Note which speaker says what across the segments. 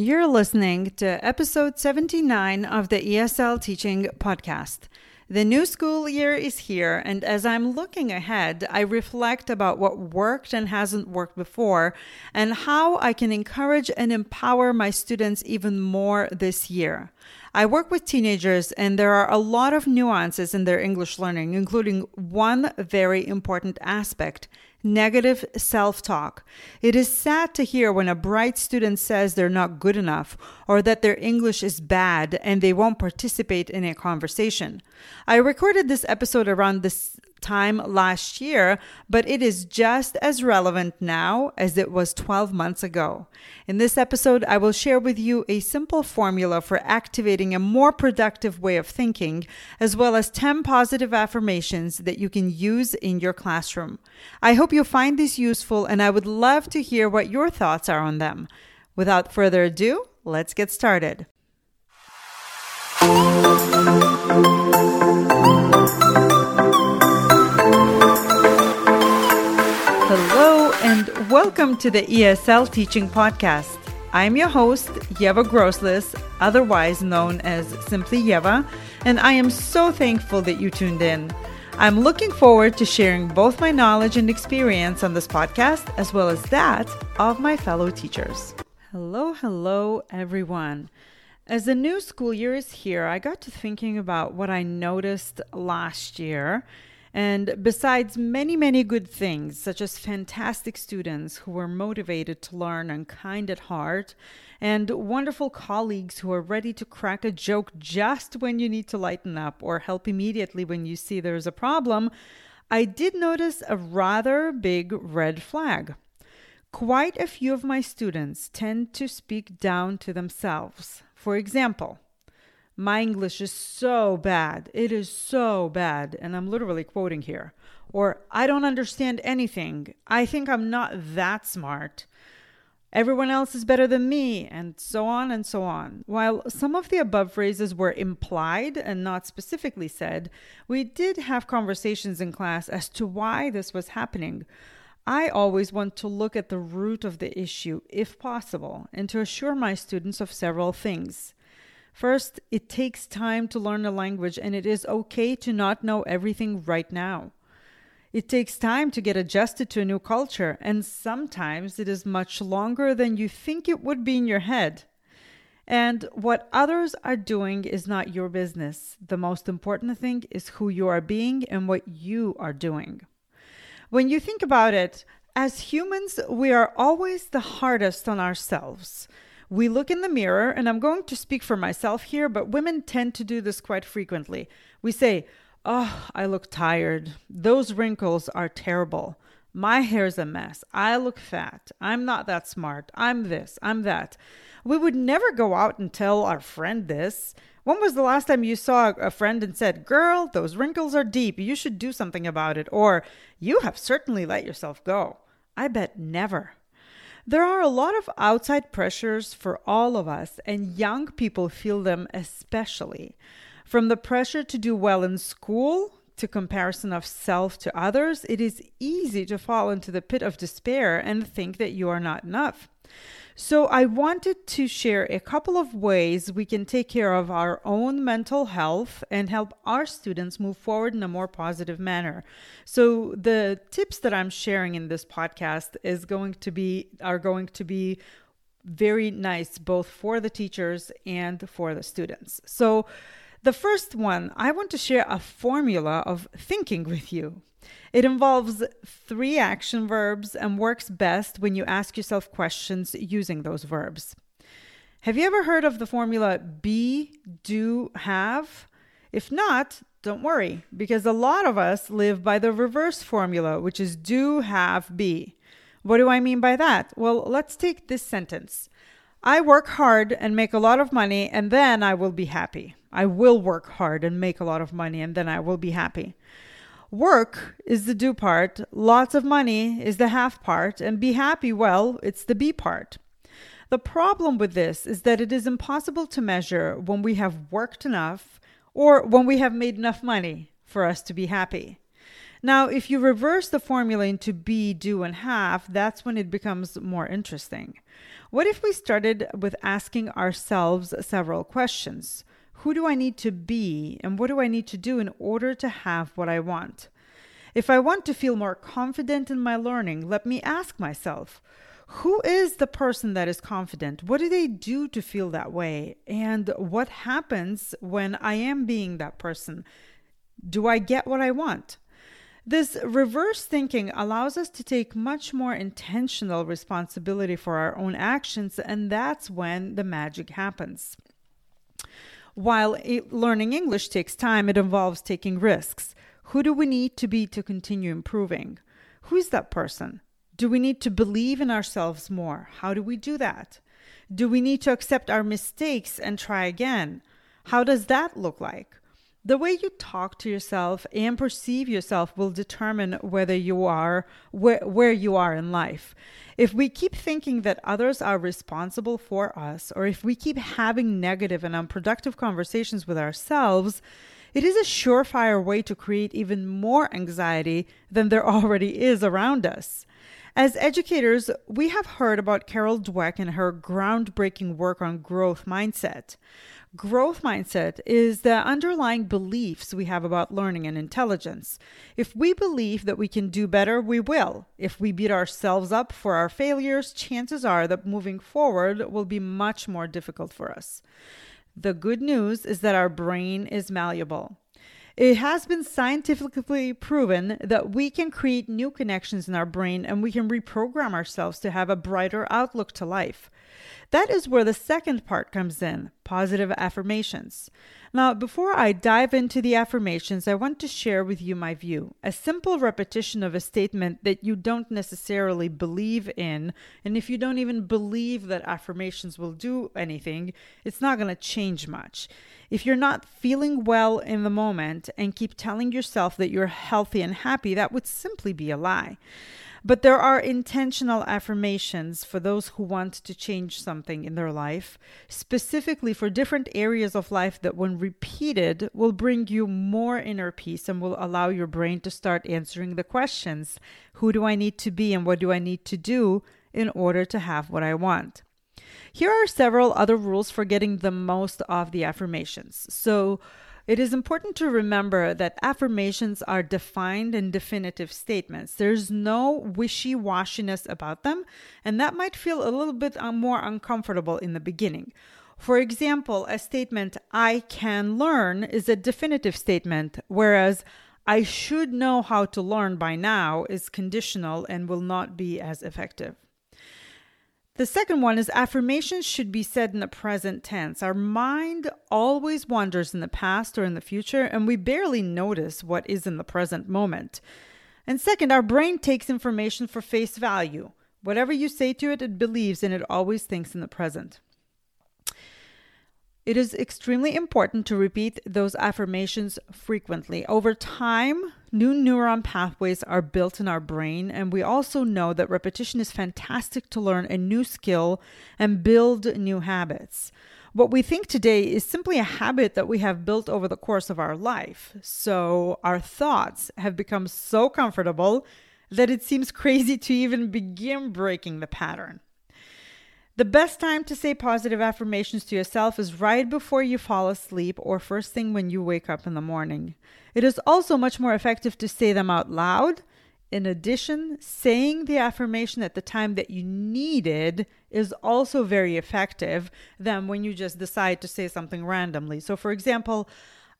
Speaker 1: You're listening to episode 79 of the ESL Teaching Podcast. The new school year is here, and as I'm looking ahead, I reflect about what worked and hasn't worked before, and how I can encourage and empower my students even more this year. I work with teenagers, and there are a lot of nuances in their English learning, including one very important aspect negative self talk. It is sad to hear when a bright student says they're not good enough or that their English is bad and they won't participate in a conversation. I recorded this episode around this time last year, but it is just as relevant now as it was 12 months ago. In this episode, I will share with you a simple formula for activating a more productive way of thinking, as well as 10 positive affirmations that you can use in your classroom. I hope you find these useful, and I would love to hear what your thoughts are on them. Without further ado, let's get started. Welcome to the ESL Teaching Podcast. I'm your host, Ieva Groslis, otherwise known as Simply Ieva, and I am so thankful that you tuned in. I'm looking forward to sharing both my knowledge and experience on this podcast, as well as that of my fellow teachers. Hello, hello, everyone. As the new school year is here, I got to thinking about what I noticed last year and besides many, many good things, such as fantastic students who were motivated to learn and kind at heart, and wonderful colleagues who are ready to crack a joke just when you need to lighten up or help immediately when you see there's a problem, I did notice a rather big red flag. Quite a few of my students tend to speak down to themselves. For example, my English is so bad. It is so bad. And I'm literally quoting here. Or, I don't understand anything. I think I'm not that smart. Everyone else is better than me, and so on and so on. While some of the above phrases were implied and not specifically said, we did have conversations in class as to why this was happening. I always want to look at the root of the issue, if possible, and to assure my students of several things. First, it takes time to learn a language, and it is okay to not know everything right now. It takes time to get adjusted to a new culture, and sometimes it is much longer than you think it would be in your head. And what others are doing is not your business. The most important thing is who you are being and what you are doing. When you think about it, as humans, we are always the hardest on ourselves. We look in the mirror, and I'm going to speak for myself here, but women tend to do this quite frequently. We say, Oh, I look tired. Those wrinkles are terrible. My hair's a mess. I look fat. I'm not that smart. I'm this. I'm that. We would never go out and tell our friend this. When was the last time you saw a friend and said, Girl, those wrinkles are deep. You should do something about it? Or, You have certainly let yourself go. I bet never. There are a lot of outside pressures for all of us, and young people feel them especially. From the pressure to do well in school to comparison of self to others, it is easy to fall into the pit of despair and think that you are not enough. So, I wanted to share a couple of ways we can take care of our own mental health and help our students move forward in a more positive manner. So, the tips that I'm sharing in this podcast is going to be are going to be very nice both for the teachers and for the students. So, the first one, I want to share a formula of thinking with you. It involves three action verbs and works best when you ask yourself questions using those verbs. Have you ever heard of the formula be, do, have? If not, don't worry, because a lot of us live by the reverse formula, which is do, have, be. What do I mean by that? Well, let's take this sentence I work hard and make a lot of money, and then I will be happy. I will work hard and make a lot of money, and then I will be happy. Work is the do part, lots of money is the have part, and be happy, well, it's the be part. The problem with this is that it is impossible to measure when we have worked enough or when we have made enough money for us to be happy. Now, if you reverse the formula into be, do, and have, that's when it becomes more interesting. What if we started with asking ourselves several questions? Who do I need to be, and what do I need to do in order to have what I want? If I want to feel more confident in my learning, let me ask myself who is the person that is confident? What do they do to feel that way? And what happens when I am being that person? Do I get what I want? This reverse thinking allows us to take much more intentional responsibility for our own actions, and that's when the magic happens. While learning English takes time, it involves taking risks. Who do we need to be to continue improving? Who is that person? Do we need to believe in ourselves more? How do we do that? Do we need to accept our mistakes and try again? How does that look like? The way you talk to yourself and perceive yourself will determine whether you are where, where you are in life. If we keep thinking that others are responsible for us, or if we keep having negative and unproductive conversations with ourselves, it is a surefire way to create even more anxiety than there already is around us. As educators, we have heard about Carol Dweck and her groundbreaking work on growth mindset. Growth mindset is the underlying beliefs we have about learning and intelligence. If we believe that we can do better, we will. If we beat ourselves up for our failures, chances are that moving forward will be much more difficult for us. The good news is that our brain is malleable. It has been scientifically proven that we can create new connections in our brain and we can reprogram ourselves to have a brighter outlook to life. That is where the second part comes in positive affirmations. Now, before I dive into the affirmations, I want to share with you my view. A simple repetition of a statement that you don't necessarily believe in, and if you don't even believe that affirmations will do anything, it's not going to change much. If you're not feeling well in the moment and keep telling yourself that you're healthy and happy, that would simply be a lie. But there are intentional affirmations for those who want to change something in their life, specifically for different areas of life that, when repeated, will bring you more inner peace and will allow your brain to start answering the questions Who do I need to be and what do I need to do in order to have what I want? Here are several other rules for getting the most of the affirmations. So, it is important to remember that affirmations are defined and definitive statements. There's no wishy washiness about them, and that might feel a little bit uh, more uncomfortable in the beginning. For example, a statement, I can learn, is a definitive statement, whereas I should know how to learn by now is conditional and will not be as effective. The second one is affirmations should be said in the present tense. Our mind always wanders in the past or in the future, and we barely notice what is in the present moment. And second, our brain takes information for face value. Whatever you say to it, it believes and it always thinks in the present. It is extremely important to repeat those affirmations frequently. Over time, new neuron pathways are built in our brain, and we also know that repetition is fantastic to learn a new skill and build new habits. What we think today is simply a habit that we have built over the course of our life. So our thoughts have become so comfortable that it seems crazy to even begin breaking the pattern. The best time to say positive affirmations to yourself is right before you fall asleep or first thing when you wake up in the morning. It is also much more effective to say them out loud. In addition, saying the affirmation at the time that you need it is also very effective than when you just decide to say something randomly. So, for example,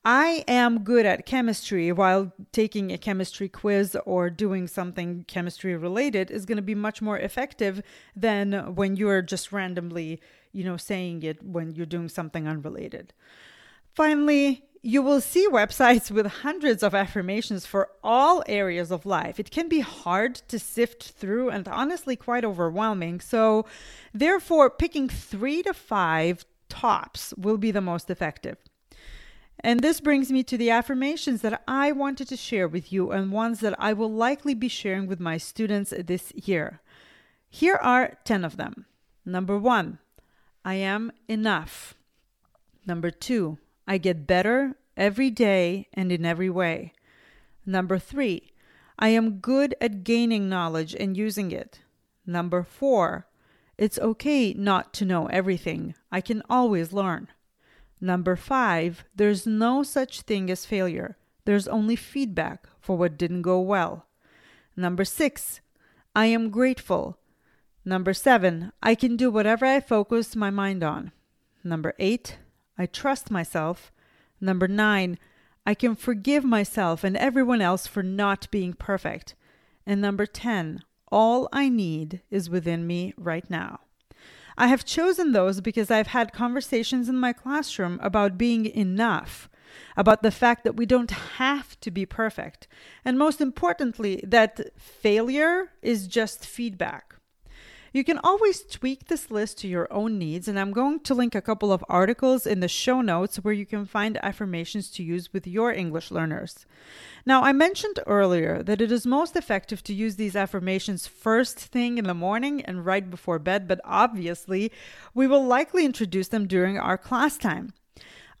Speaker 1: I am good at chemistry while taking a chemistry quiz or doing something chemistry related is going to be much more effective than when you're just randomly, you know, saying it when you're doing something unrelated. Finally, you will see websites with hundreds of affirmations for all areas of life. It can be hard to sift through and honestly quite overwhelming. So, therefore, picking three to five tops will be the most effective. And this brings me to the affirmations that I wanted to share with you and ones that I will likely be sharing with my students this year. Here are 10 of them. Number one, I am enough. Number two, I get better every day and in every way. Number three, I am good at gaining knowledge and using it. Number four, it's okay not to know everything. I can always learn. Number five, there's no such thing as failure. There's only feedback for what didn't go well. Number six, I am grateful. Number seven, I can do whatever I focus my mind on. Number eight, I trust myself. Number nine, I can forgive myself and everyone else for not being perfect. And number 10, all I need is within me right now. I have chosen those because I've had conversations in my classroom about being enough, about the fact that we don't have to be perfect, and most importantly, that failure is just feedback. You can always tweak this list to your own needs, and I'm going to link a couple of articles in the show notes where you can find affirmations to use with your English learners. Now, I mentioned earlier that it is most effective to use these affirmations first thing in the morning and right before bed, but obviously, we will likely introduce them during our class time.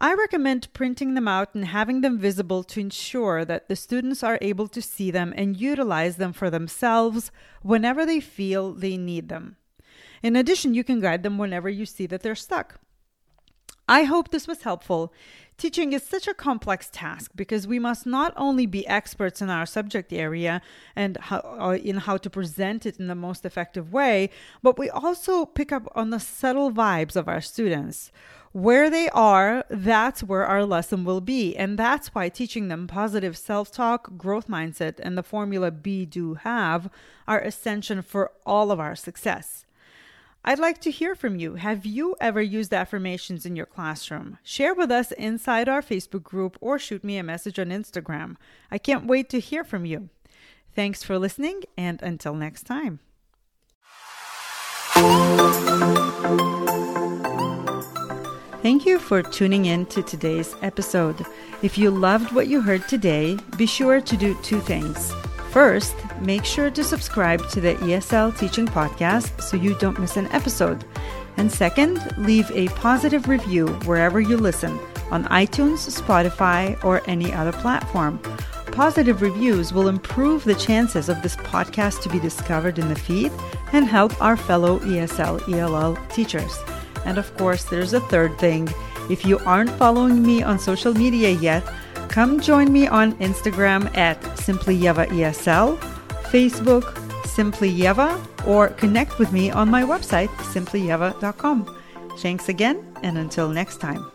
Speaker 1: I recommend printing them out and having them visible to ensure that the students are able to see them and utilize them for themselves whenever they feel they need them. In addition, you can guide them whenever you see that they're stuck. I hope this was helpful. Teaching is such a complex task because we must not only be experts in our subject area and how, uh, in how to present it in the most effective way, but we also pick up on the subtle vibes of our students. Where they are, that's where our lesson will be. And that's why teaching them positive self talk, growth mindset, and the formula be, do, have are essential for all of our success. I'd like to hear from you. Have you ever used affirmations in your classroom? Share with us inside our Facebook group or shoot me a message on Instagram. I can't wait to hear from you. Thanks for listening, and until next time. Thank you for tuning in to today's episode. If you loved what you heard today, be sure to do two things. First, make sure to subscribe to the ESL Teaching Podcast so you don't miss an episode. And second, leave a positive review wherever you listen on iTunes, Spotify, or any other platform. Positive reviews will improve the chances of this podcast to be discovered in the feed and help our fellow ESL ELL teachers. And of course, there's a third thing. If you aren't following me on social media yet, come join me on Instagram at SimplyIevaESL, Facebook Simply Ieva, or connect with me on my website, simplyieva.com. Thanks again, and until next time.